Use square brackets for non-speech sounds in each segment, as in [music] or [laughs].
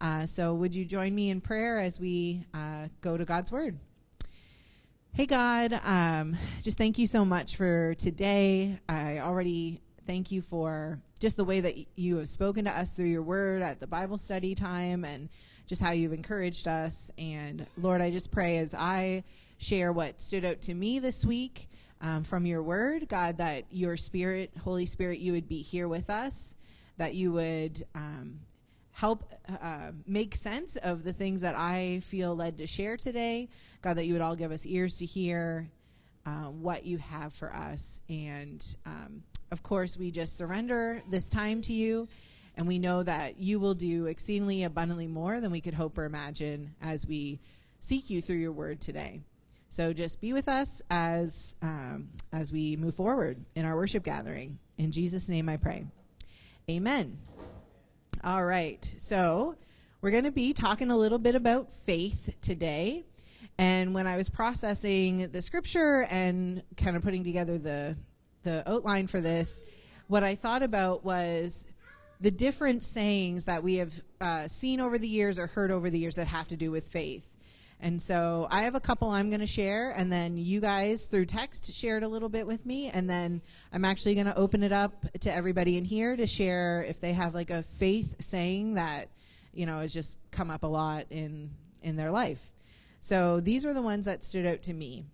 Uh, so, would you join me in prayer as we uh, go to God's Word? Hey, God, um, just thank you so much for today. I already thank you for just the way that you have spoken to us through your Word at the Bible study time and just how you've encouraged us. And Lord, I just pray as I share what stood out to me this week um, from your Word, God, that your Spirit, Holy Spirit, you would be here with us, that you would. Um, help uh, make sense of the things that I feel led to share today. God, that you would all give us ears to hear uh, what you have for us. And um, of course, we just surrender this time to you. And we know that you will do exceedingly abundantly more than we could hope or imagine as we seek you through your word today. So just be with us as um, as we move forward in our worship gathering. In Jesus' name, I pray. Amen. All right. So we're going to be talking a little bit about faith today. And when I was processing the scripture and kind of putting together the the outline for this, what I thought about was the different sayings that we have uh, seen over the years or heard over the years that have to do with faith. And so I have a couple I'm going to share, and then you guys through text shared a little bit with me, and then I'm actually going to open it up to everybody in here to share if they have like a faith saying that you know has just come up a lot in in their life. So these are the ones that stood out to me.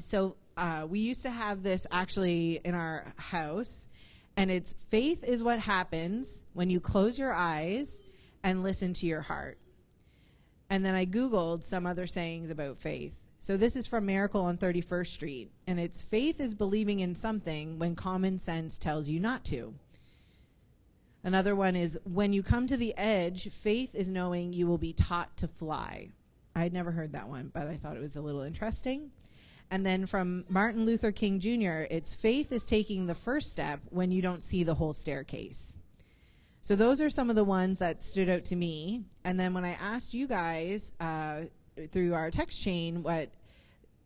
So uh, we used to have this actually in our house, and it's faith is what happens when you close your eyes and listen to your heart. And then I Googled some other sayings about faith. So this is from Miracle on 31st Street. And it's faith is believing in something when common sense tells you not to. Another one is when you come to the edge, faith is knowing you will be taught to fly. I had never heard that one, but I thought it was a little interesting. And then from Martin Luther King Jr., it's faith is taking the first step when you don't see the whole staircase. So those are some of the ones that stood out to me. And then when I asked you guys uh, through our text chain what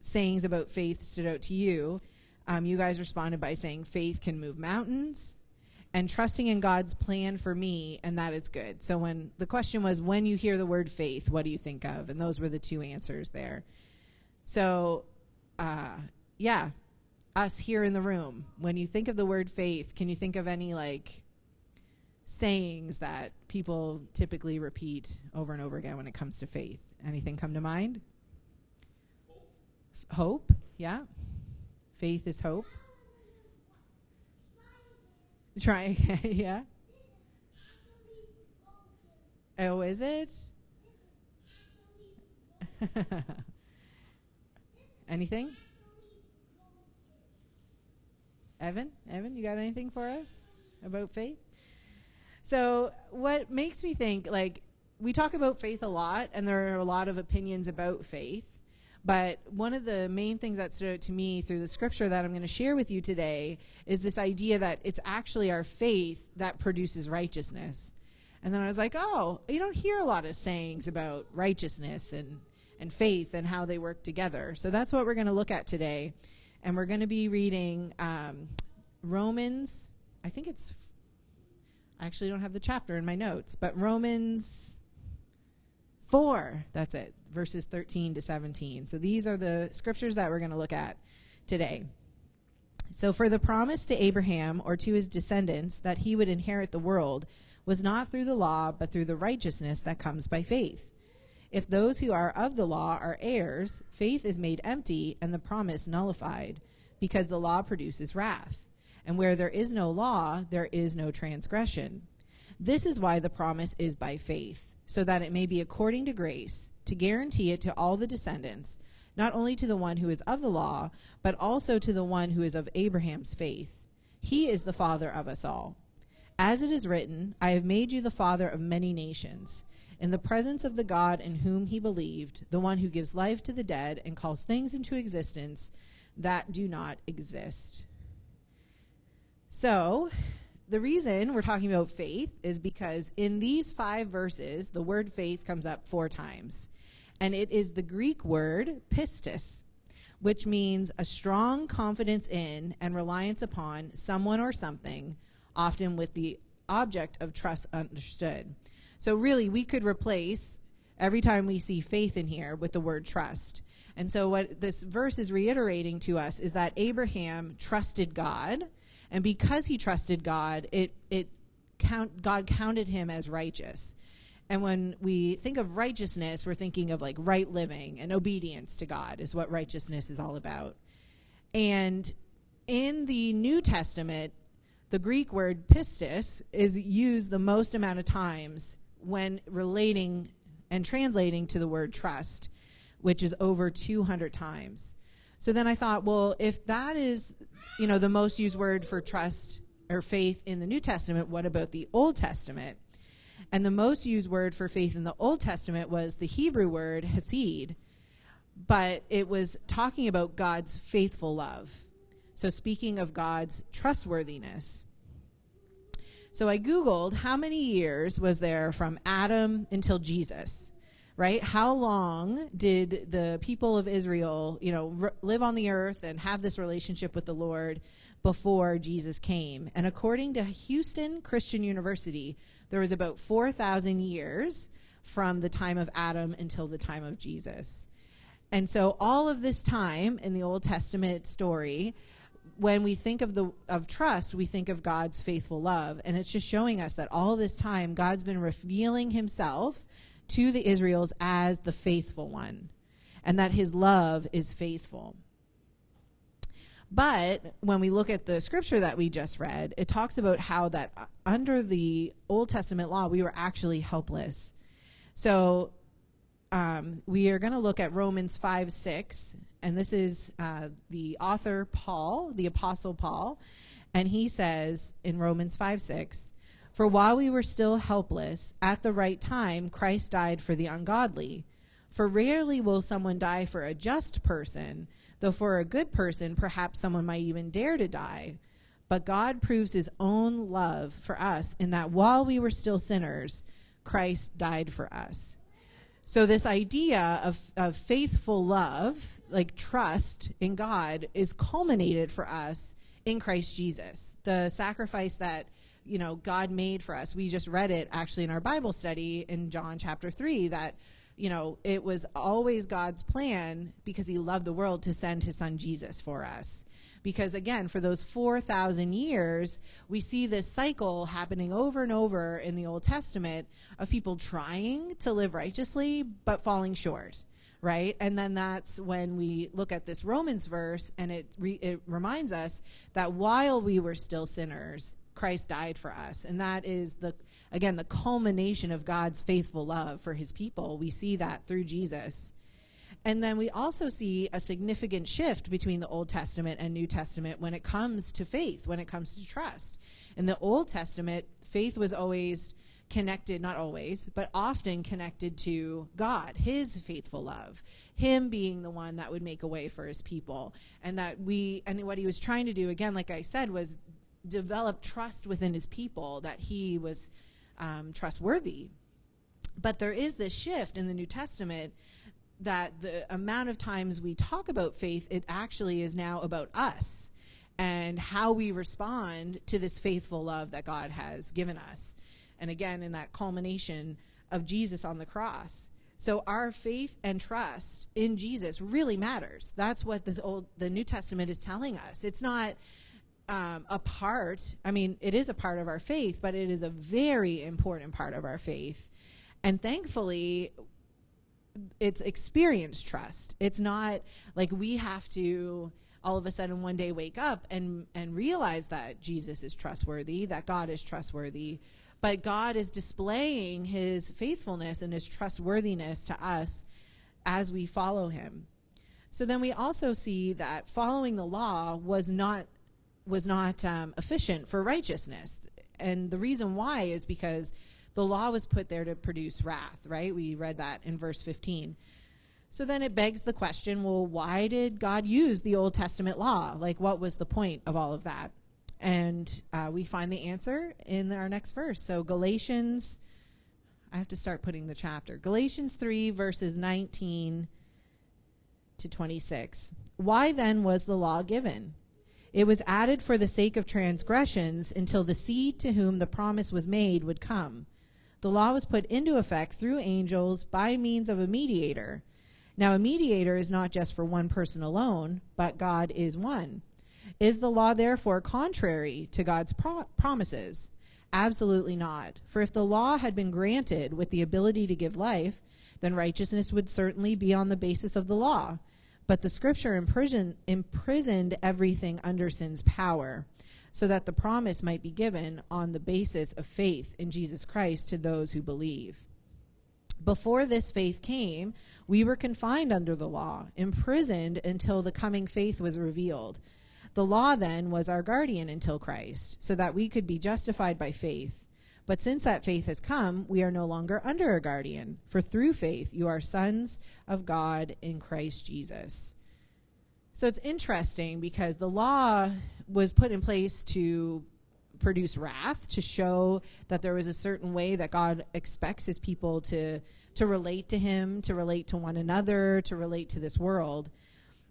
sayings about faith stood out to you, um, you guys responded by saying faith can move mountains and trusting in God's plan for me and that it's good. So when the question was when you hear the word faith, what do you think of? And those were the two answers there. So uh, yeah, us here in the room, when you think of the word faith, can you think of any like sayings that people typically repeat over and over again when it comes to faith. Anything come to mind? Hope, yeah. Faith is hope. Try, again, [laughs] yeah. Oh, is it? [laughs] Anything? Evan? Evan, you got anything for us about faith? So, what makes me think, like, we talk about faith a lot, and there are a lot of opinions about faith. But one of the main things that stood out to me through the scripture that I'm going to share with you today is this idea that it's actually our faith that produces righteousness. And then I was like, oh, you don't hear a lot of sayings about righteousness and, and faith and how they work together. So that's what we're going to look at today. And we're going to be reading um, Romans, I think it's I actually don't have the chapter in my notes, but Romans 4, that's it, verses 13 to 17. So these are the scriptures that we're going to look at today. So, for the promise to Abraham or to his descendants that he would inherit the world was not through the law, but through the righteousness that comes by faith. If those who are of the law are heirs, faith is made empty and the promise nullified, because the law produces wrath. And where there is no law, there is no transgression. This is why the promise is by faith, so that it may be according to grace, to guarantee it to all the descendants, not only to the one who is of the law, but also to the one who is of Abraham's faith. He is the father of us all. As it is written, I have made you the father of many nations, in the presence of the God in whom he believed, the one who gives life to the dead and calls things into existence that do not exist. So, the reason we're talking about faith is because in these five verses, the word faith comes up four times. And it is the Greek word pistis, which means a strong confidence in and reliance upon someone or something, often with the object of trust understood. So, really, we could replace every time we see faith in here with the word trust. And so, what this verse is reiterating to us is that Abraham trusted God, and because he trusted God, it, it count, God counted him as righteous. And when we think of righteousness, we're thinking of like right living and obedience to God, is what righteousness is all about. And in the New Testament, the Greek word pistis is used the most amount of times when relating and translating to the word trust, which is over 200 times. So then I thought, well, if that is, you know, the most used word for trust or faith in the New Testament, what about the Old Testament? And the most used word for faith in the Old Testament was the Hebrew word hesed, but it was talking about God's faithful love. So, speaking of God's trustworthiness. So, I Googled how many years was there from Adam until Jesus, right? How long did the people of Israel, you know, r- live on the earth and have this relationship with the Lord before Jesus came? And according to Houston Christian University, there was about 4,000 years from the time of Adam until the time of Jesus. And so all of this time in the Old Testament story, when we think of the of trust, we think of God's faithful love, and it's just showing us that all this time God's been revealing himself to the Israels as the faithful one, and that his love is faithful. But when we look at the scripture that we just read, it talks about how that under the Old Testament law, we were actually helpless. So um, we are going to look at Romans 5 6, and this is uh, the author Paul, the Apostle Paul, and he says in Romans 5 6, For while we were still helpless, at the right time, Christ died for the ungodly. For rarely will someone die for a just person though for a good person, perhaps someone might even dare to die. But God proves his own love for us in that while we were still sinners, Christ died for us. So, this idea of, of faithful love, like trust in God, is culminated for us in Christ Jesus. The sacrifice that you know God made for us. We just read it actually in our Bible study in John chapter 3 that you know, it was always God's plan because he loved the world to send his son Jesus for us. Because again, for those 4,000 years, we see this cycle happening over and over in the Old Testament of people trying to live righteously but falling short right? And then that's when we look at this Romans verse, and it re- it reminds us that while we were still sinners, Christ died for us, and that is the again, the culmination of God's faithful love for his people. We see that through Jesus. And then we also see a significant shift between the Old Testament and New Testament when it comes to faith, when it comes to trust. In the Old Testament, faith was always connected, not always, but often connected to God, His faithful love, Him being the one that would make a way for His people. And that we, and what He was trying to do, again, like I said, was develop trust within His people that He was um, trustworthy. But there is this shift in the New Testament that the amount of times we talk about faith, it actually is now about us and how we respond to this faithful love that God has given us. And again, in that culmination of Jesus on the cross. So our faith and trust in Jesus really matters. That's what this old the New Testament is telling us. It's not um, a part. I mean, it is a part of our faith, but it is a very important part of our faith. And thankfully, it's experience trust. It's not like we have to all of a sudden one day wake up and and realize that Jesus is trustworthy, that God is trustworthy, but God is displaying his faithfulness and his trustworthiness to us as we follow him. So then we also see that following the law was not was not um, efficient for righteousness. And the reason why is because the law was put there to produce wrath, right? We read that in verse 15. So then it begs the question well, why did God use the Old Testament law? Like, what was the point of all of that? And uh, we find the answer in our next verse. So, Galatians, I have to start putting the chapter. Galatians 3, verses 19 to 26. Why then was the law given? It was added for the sake of transgressions until the seed to whom the promise was made would come. The law was put into effect through angels by means of a mediator. Now, a mediator is not just for one person alone, but God is one. Is the law therefore contrary to God's pro- promises? Absolutely not. For if the law had been granted with the ability to give life, then righteousness would certainly be on the basis of the law. But the scripture imprisoned, imprisoned everything under sin's power, so that the promise might be given on the basis of faith in Jesus Christ to those who believe. Before this faith came, we were confined under the law, imprisoned until the coming faith was revealed. The law then was our guardian until Christ, so that we could be justified by faith. But since that faith has come, we are no longer under a guardian. For through faith, you are sons of God in Christ Jesus. So it's interesting because the law was put in place to produce wrath, to show that there was a certain way that God expects his people to, to relate to him, to relate to one another, to relate to this world.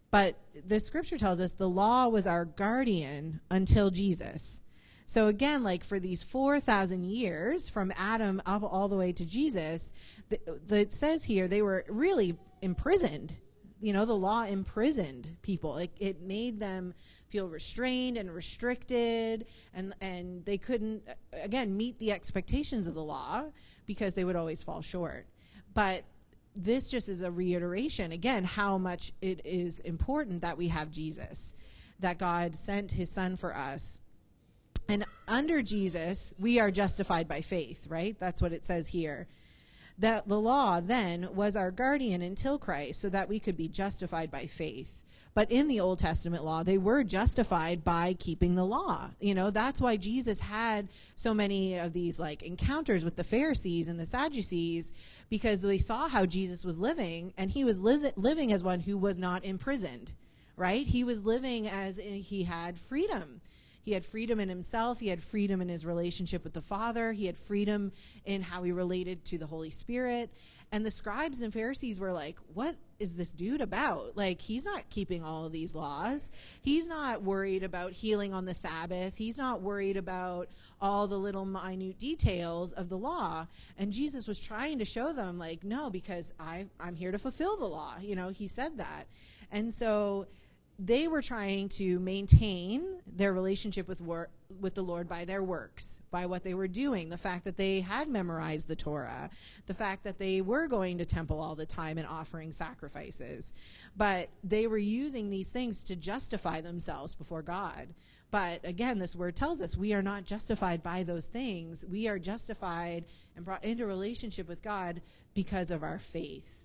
But the scripture tells us the law was our guardian until Jesus. So again, like for these 4,000 years from Adam up all the way to Jesus, the, the, it says here they were really imprisoned. You know, the law imprisoned people. It, it made them feel restrained and restricted, and and they couldn't again meet the expectations of the law because they would always fall short. But this just is a reiteration again how much it is important that we have Jesus, that God sent His Son for us and under Jesus, we are justified by faith, right? That's what it says here. That the law then was our guardian until Christ so that we could be justified by faith. But in the Old Testament law, they were justified by keeping the law. You know, that's why Jesus had so many of these like encounters with the Pharisees and the Sadducees because they saw how Jesus was living and he was li- living as one who was not imprisoned, right? He was living as he had freedom he had freedom in himself. He had freedom in his relationship with the Father. He had freedom in how he related to the Holy Spirit. And the scribes and Pharisees were like, What is this dude about? Like, he's not keeping all of these laws. He's not worried about healing on the Sabbath. He's not worried about all the little minute details of the law. And Jesus was trying to show them, like, no, because I, I'm here to fulfill the law. You know, he said that. And so they were trying to maintain their relationship with with the Lord by their works, by what they were doing, the fact that they had memorized the Torah, the fact that they were going to temple all the time and offering sacrifices. But they were using these things to justify themselves before God. But again, this word tells us we are not justified by those things. We are justified and brought into relationship with God because of our faith.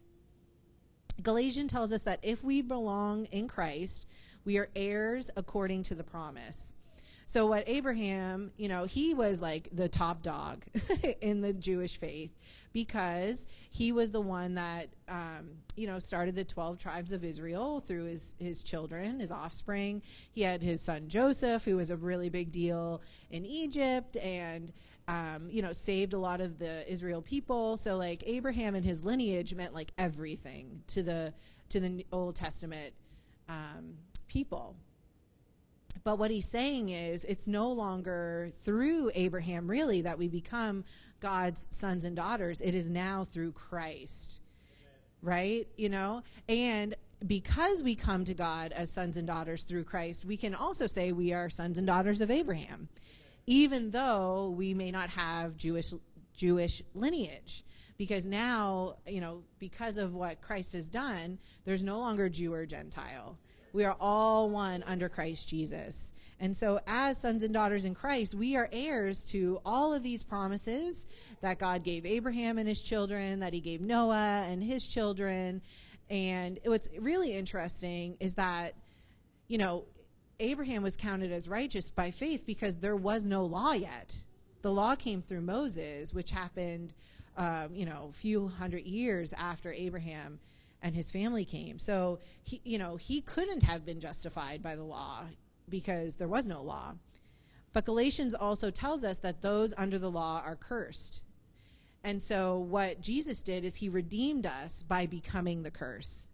Galatians tells us that if we belong in Christ, we are heirs according to the promise. So what Abraham, you know, he was like the top dog [laughs] in the Jewish faith because he was the one that, um, you know, started the 12 tribes of Israel through his, his children, his offspring. He had his son Joseph, who was a really big deal in Egypt and, um, you know, saved a lot of the Israel people. So like Abraham and his lineage meant like everything to the to the Old Testament um, people. But what he's saying is it's no longer through Abraham really that we become God's sons and daughters. It is now through Christ. Amen. Right? You know? And because we come to God as sons and daughters through Christ, we can also say we are sons and daughters of Abraham even though we may not have Jewish Jewish lineage because now, you know, because of what Christ has done, there's no longer Jew or Gentile. We are all one under Christ Jesus. And so, as sons and daughters in Christ, we are heirs to all of these promises that God gave Abraham and his children, that he gave Noah and his children. And what's really interesting is that, you know, Abraham was counted as righteous by faith because there was no law yet. The law came through Moses, which happened, um, you know, a few hundred years after Abraham and his family came. So he, you know, he couldn't have been justified by the law because there was no law. But Galatians also tells us that those under the law are cursed. And so what Jesus did is he redeemed us by becoming the curse.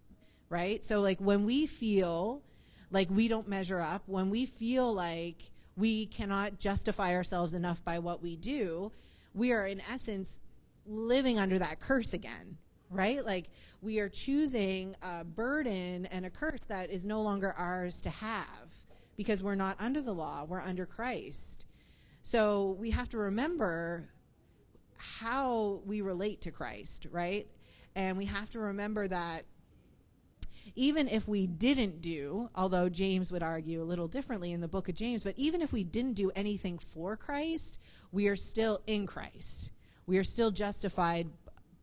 Right? So like when we feel like we don't measure up, when we feel like we cannot justify ourselves enough by what we do, we are in essence living under that curse again, right? Like we are choosing a burden and a curse that is no longer ours to have because we're not under the law, we're under Christ. So we have to remember how we relate to Christ, right? And we have to remember that even if we didn't do, although James would argue a little differently in the book of James, but even if we didn't do anything for Christ, we are still in Christ. We are still justified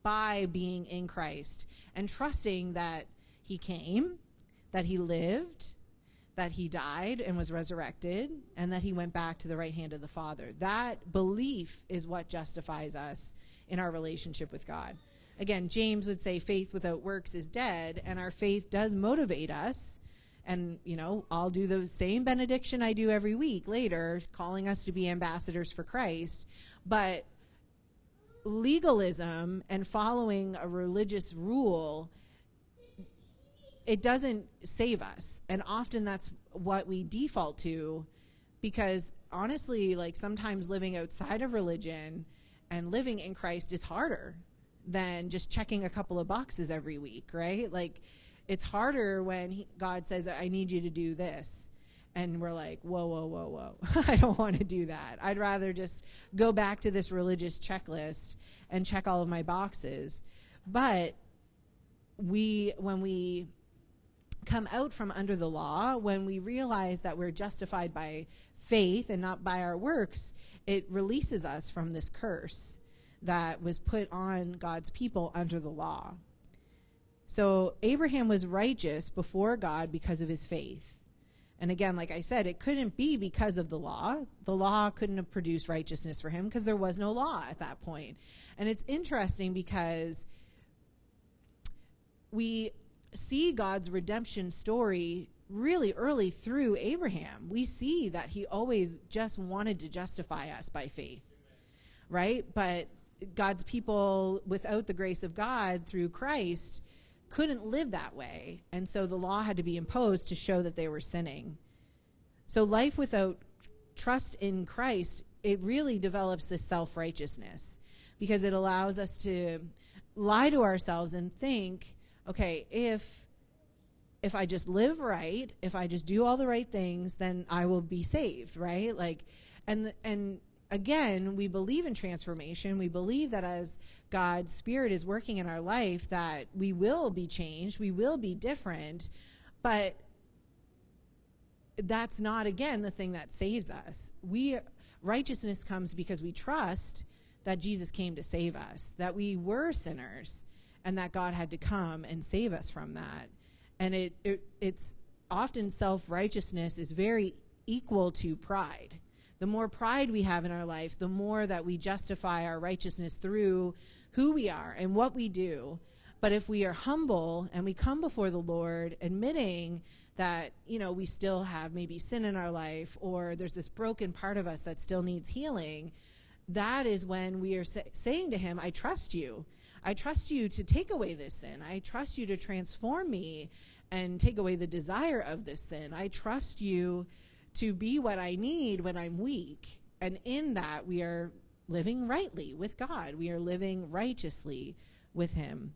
by being in Christ and trusting that He came, that He lived, that He died and was resurrected, and that He went back to the right hand of the Father. That belief is what justifies us in our relationship with God again, James would say faith without works is dead, and our faith does motivate us. And, you know, I'll do the same benediction I do every week later, calling us to be ambassadors for Christ. But legalism and following a religious rule, it doesn't save us. And often that's what we default to because honestly, like sometimes living outside of religion and living in Christ is harder than just checking a couple of boxes every week, right? Like, it's harder when he, God says, I need you to do this. And we're like, whoa, whoa, whoa, whoa. [laughs] I don't want to do that. I'd rather just go back to this religious checklist and check all of my boxes. But we, when we come out from under the law, when we realize that we're justified by faith and not by our works, it releases us from this curse that was put on God's people under the law. So Abraham was righteous before God because of his faith. And again, like I said, it couldn't be because of the law. The law couldn't have produced righteousness for him because there was no law at that point. And it's interesting because we see God's redemption story really early through Abraham. We see that he always just wanted to justify us by faith, right? But God's people without the grace of God through Christ couldn't live that way. And so the law had to be imposed to show that they were sinning. So life without trust in Christ, it really develops this self righteousness because it allows us to lie to ourselves and think, okay, if if I just live right, if I just do all the right things, then I will be saved, right? Like and and again, we believe in transformation. We believe that as God's Spirit is working in our life, that we will be changed, we will be different. But that's not again the thing that saves us. We righteousness comes because we trust that Jesus came to save us, that we were sinners, and that God had to come and save us from that. And it, it it's often self righteousness is very equal to pride the more pride we have in our life, the more that we justify our righteousness through who we are and what we do. But if we are humble and we come before the Lord admitting that, you know, we still have maybe sin in our life or there's this broken part of us that still needs healing, that is when we are sa- saying to him, I trust you. I trust you to take away this sin. I trust you to transform me and take away the desire of this sin. I trust you to be what I need when I'm weak. And in that, we are living rightly with God, we are living righteously with Him.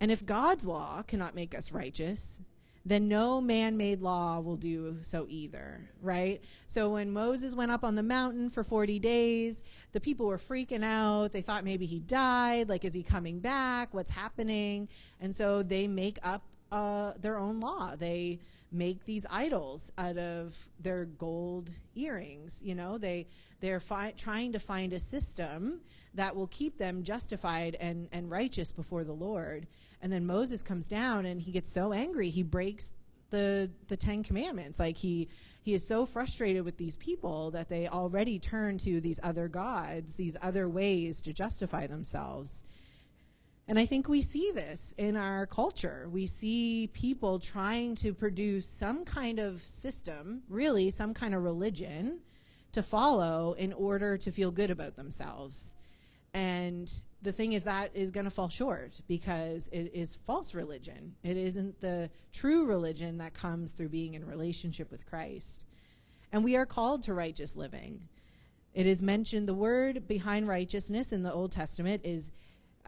And if God's law cannot make us righteous, then no man made law will do so either, right? So when Moses went up on the mountain for 40 days, the people were freaking out. They thought maybe he died. Like, is he coming back? What's happening? And so they make up uh, their own law. They make these idols out of their gold earrings. You know, they they're fi- trying to find a system that will keep them justified and and righteous before the Lord. And then Moses comes down and he gets so angry he breaks the the Ten Commandments. Like he he is so frustrated with these people that they already turn to these other gods, these other ways to justify themselves. And I think we see this in our culture. We see people trying to produce some kind of system, really, some kind of religion to follow in order to feel good about themselves. And the thing is, that is going to fall short because it is false religion. It isn't the true religion that comes through being in relationship with Christ. And we are called to righteous living. It is mentioned, the word behind righteousness in the Old Testament is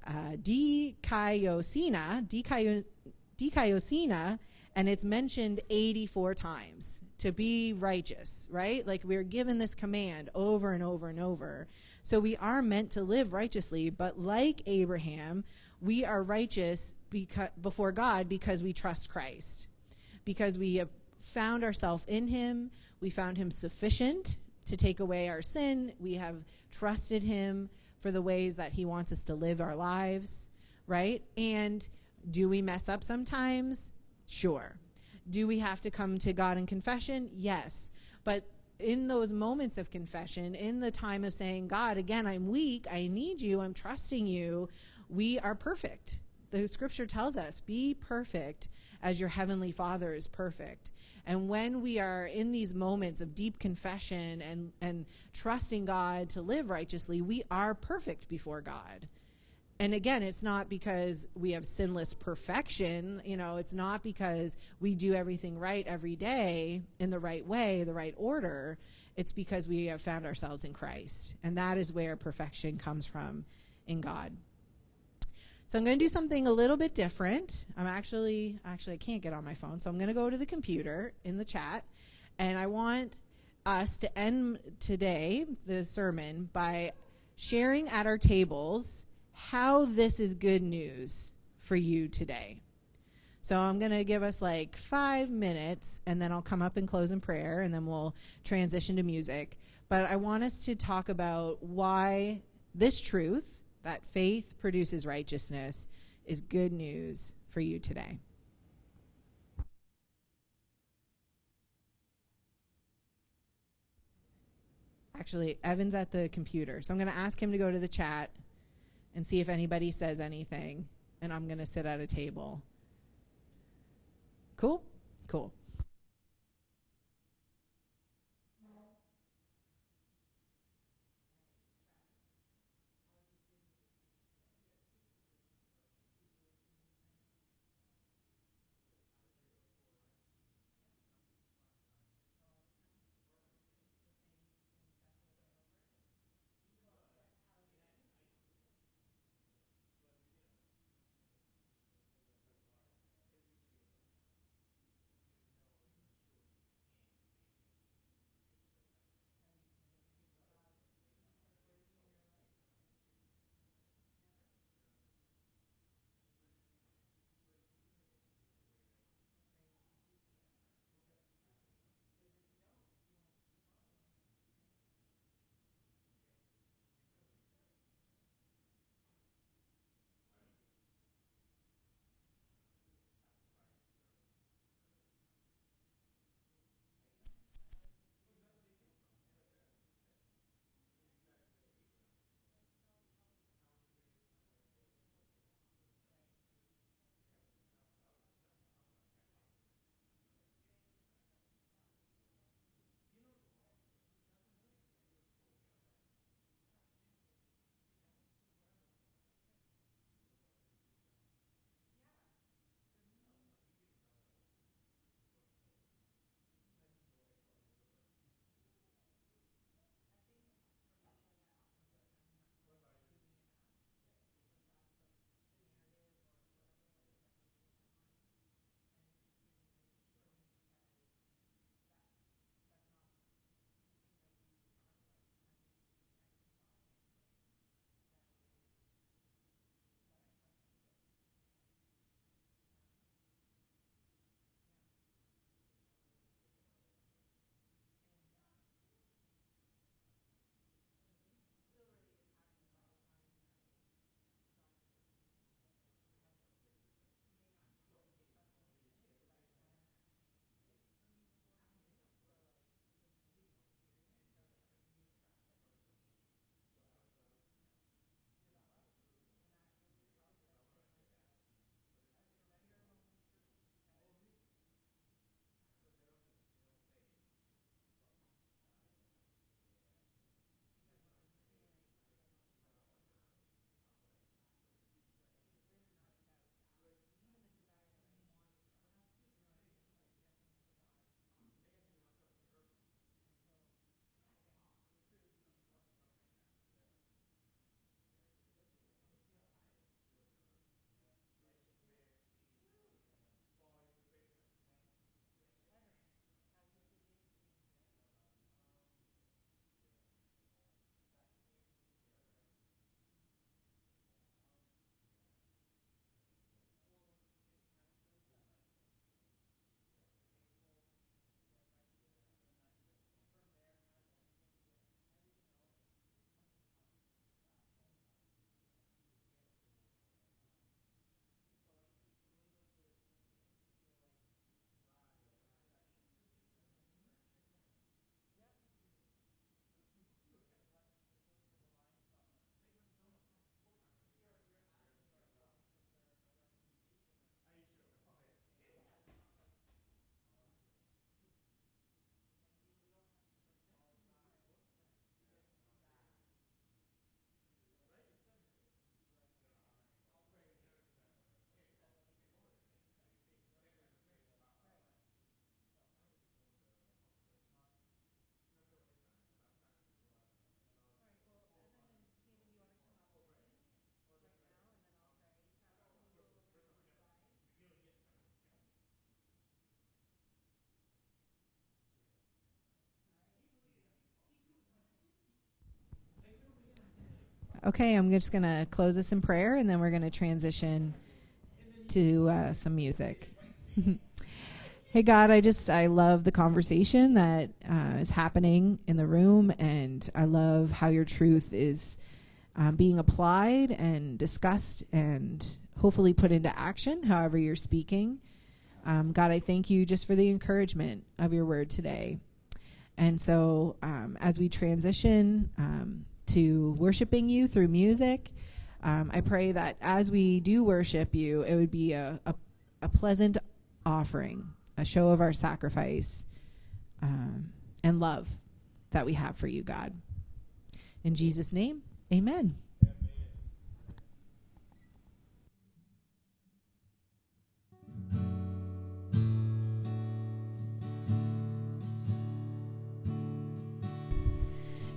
uh, dikaiosina, dikaiosina, and it's mentioned 84 times to be righteous, right? Like we're given this command over and over and over. So we are meant to live righteously, but like Abraham, we are righteous before God because we trust Christ. Because we have found ourselves in him, we found him sufficient to take away our sin, we have trusted him for the ways that he wants us to live our lives, right? And do we mess up sometimes? Sure. Do we have to come to God in confession? Yes. But in those moments of confession, in the time of saying, God, again, I'm weak, I need you, I'm trusting you, we are perfect. The scripture tells us, be perfect as your heavenly Father is perfect. And when we are in these moments of deep confession and, and trusting God to live righteously, we are perfect before God. And again it's not because we have sinless perfection you know it's not because we do everything right every day in the right way the right order. It's because we have found ourselves in christ. And that is where perfection comes from in god so i'm going to do something a little bit different i'm actually actually i can't get on my phone so i'm going to go to the computer in the chat and i want us to end today the sermon by sharing at our tables how this is good news for you today. So I'm going to give us like five minutes and then I'll come up and close in prayer and then we'll transition to music. But I want us to talk about why this truth that faith produces righteousness is good news for you today. Actually, Evan's at the computer, so I'm going to ask him to go to the chat and see if anybody says anything, and I'm going to sit at a table. Cool? Cool. Okay, I'm just going to close this in prayer and then we're going to transition to uh, some music. [laughs] hey, God, I just, I love the conversation that uh, is happening in the room and I love how your truth is um, being applied and discussed and hopefully put into action, however you're speaking. Um, God, I thank you just for the encouragement of your word today. And so, um, as we transition um, to worshiping you through music, um, I pray that as we do worship you, it would be a, a, a pleasant offering, a show of our sacrifice um, and love that we have for you, God. In Jesus' name, amen.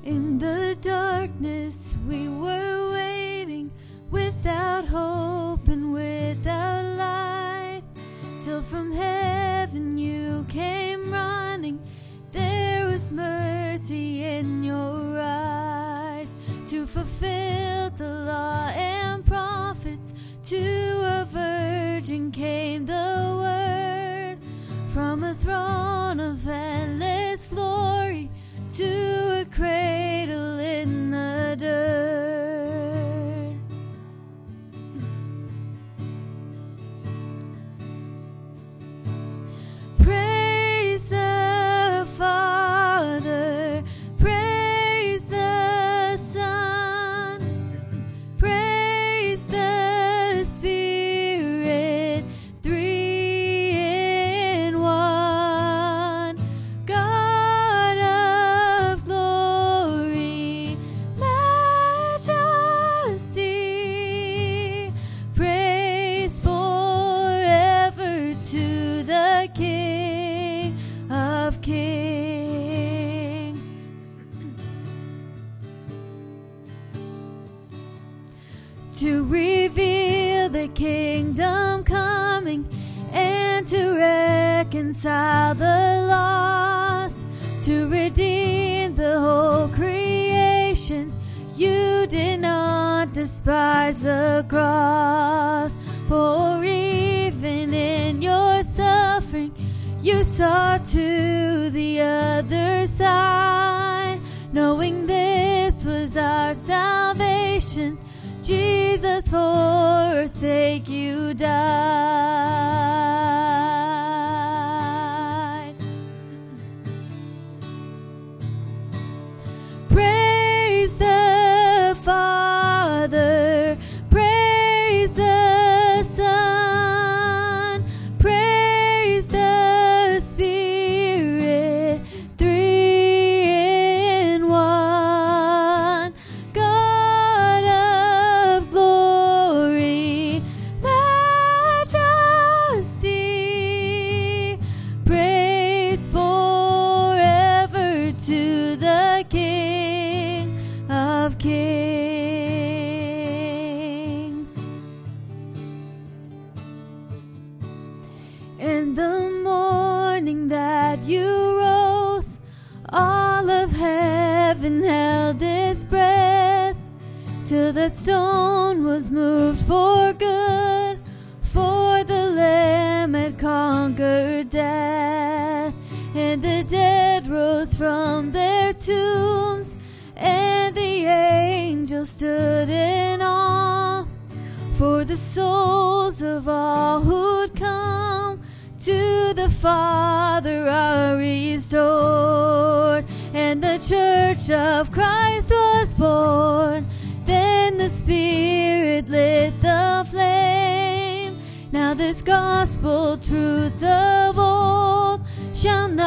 In the darkness, we were waiting without hope and without light. Till from heaven you came running. There was mercy in your eyes to fulfill the law and prophets. To a virgin came the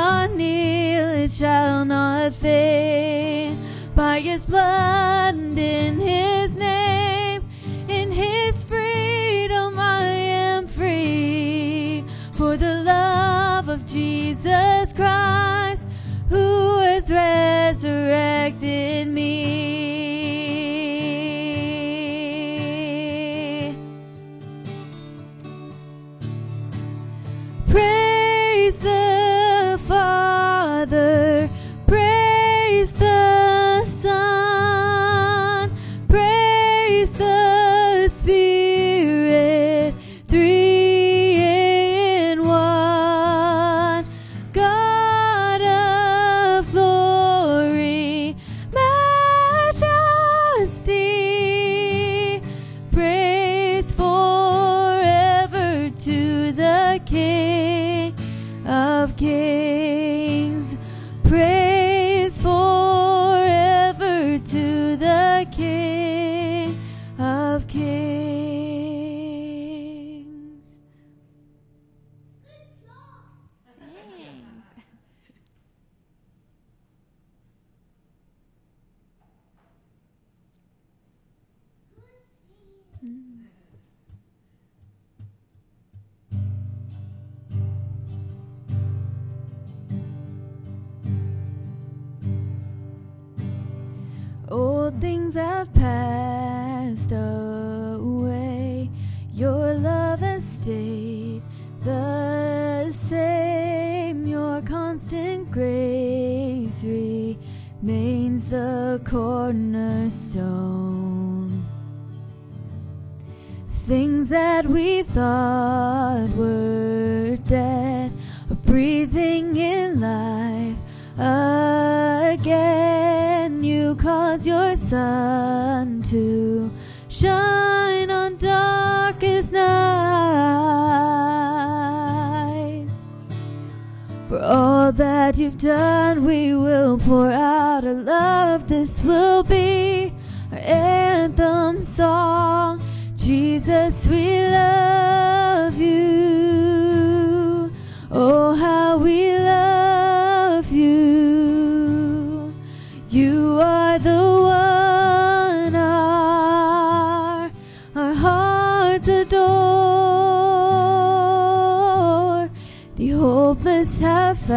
not kneel, it shall not fade. By his blood and in his name, in his freedom I am free. For the love of Jesus Christ, who has resurrected me. Things have passed away. Your love has stayed the same. Your constant grace remains the cornerstone. Things that we thought were sun to shine on darkest nights. For all that you've done, we will pour out our love. This will be our anthem song. Jesus, we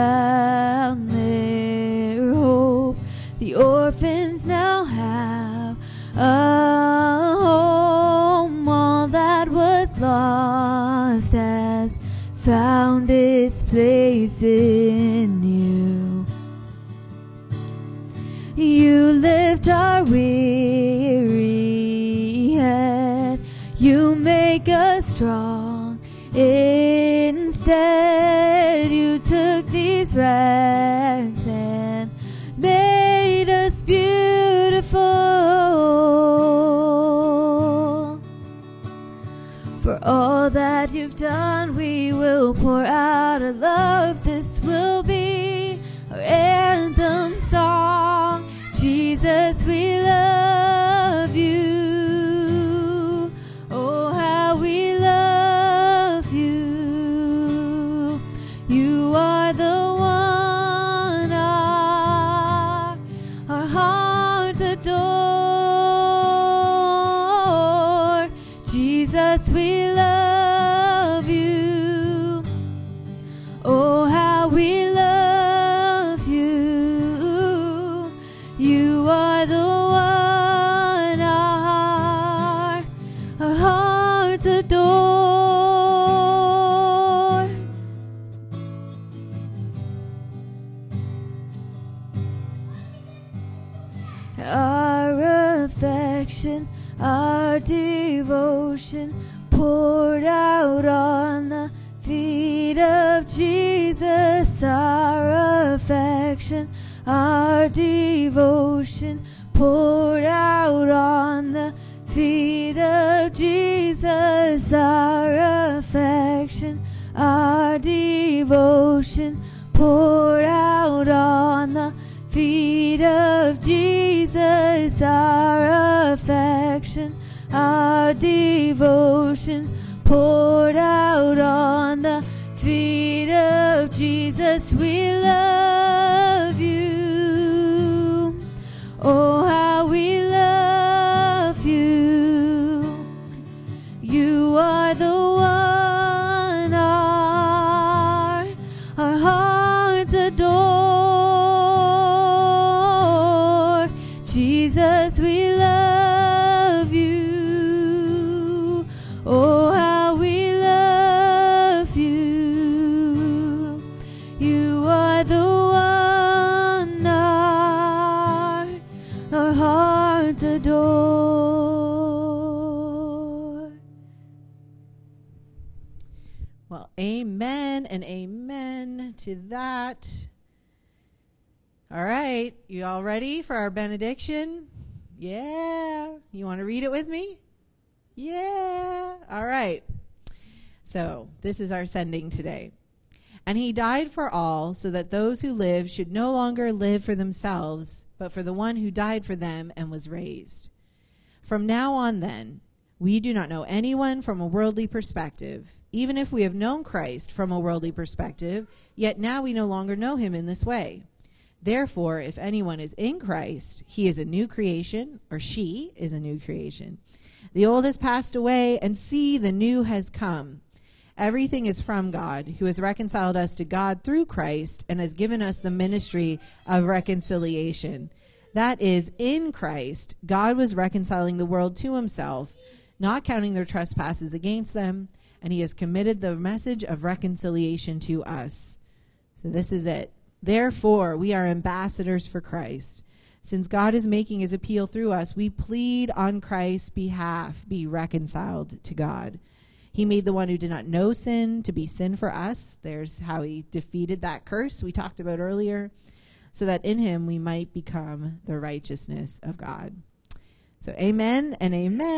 found their hope. The orphans now have a home. All that was lost has found its place in you. You lift our weary head. You make us strong. Instead, and made us beautiful. For all that you've done, we will pour out our love. This will be our anthem song. Jesus, we on the feet of Jesus. Our affection, our devotion poured out on the feet of Jesus. We that. All right, you all ready for our benediction? Yeah. You want to read it with me? Yeah. All right. So, this is our sending today. And he died for all, so that those who live should no longer live for themselves, but for the one who died for them and was raised. From now on, then, we do not know anyone from a worldly perspective. Even if we have known Christ from a worldly perspective, yet now we no longer know him in this way. Therefore, if anyone is in Christ, he is a new creation, or she is a new creation. The old has passed away, and see, the new has come. Everything is from God, who has reconciled us to God through Christ and has given us the ministry of reconciliation. That is, in Christ, God was reconciling the world to himself, not counting their trespasses against them, and he has committed the message of reconciliation to us. So, this is it. Therefore, we are ambassadors for Christ. Since God is making his appeal through us, we plead on Christ's behalf be reconciled to God. He made the one who did not know sin to be sin for us. There's how he defeated that curse we talked about earlier, so that in him we might become the righteousness of God. So, amen and amen.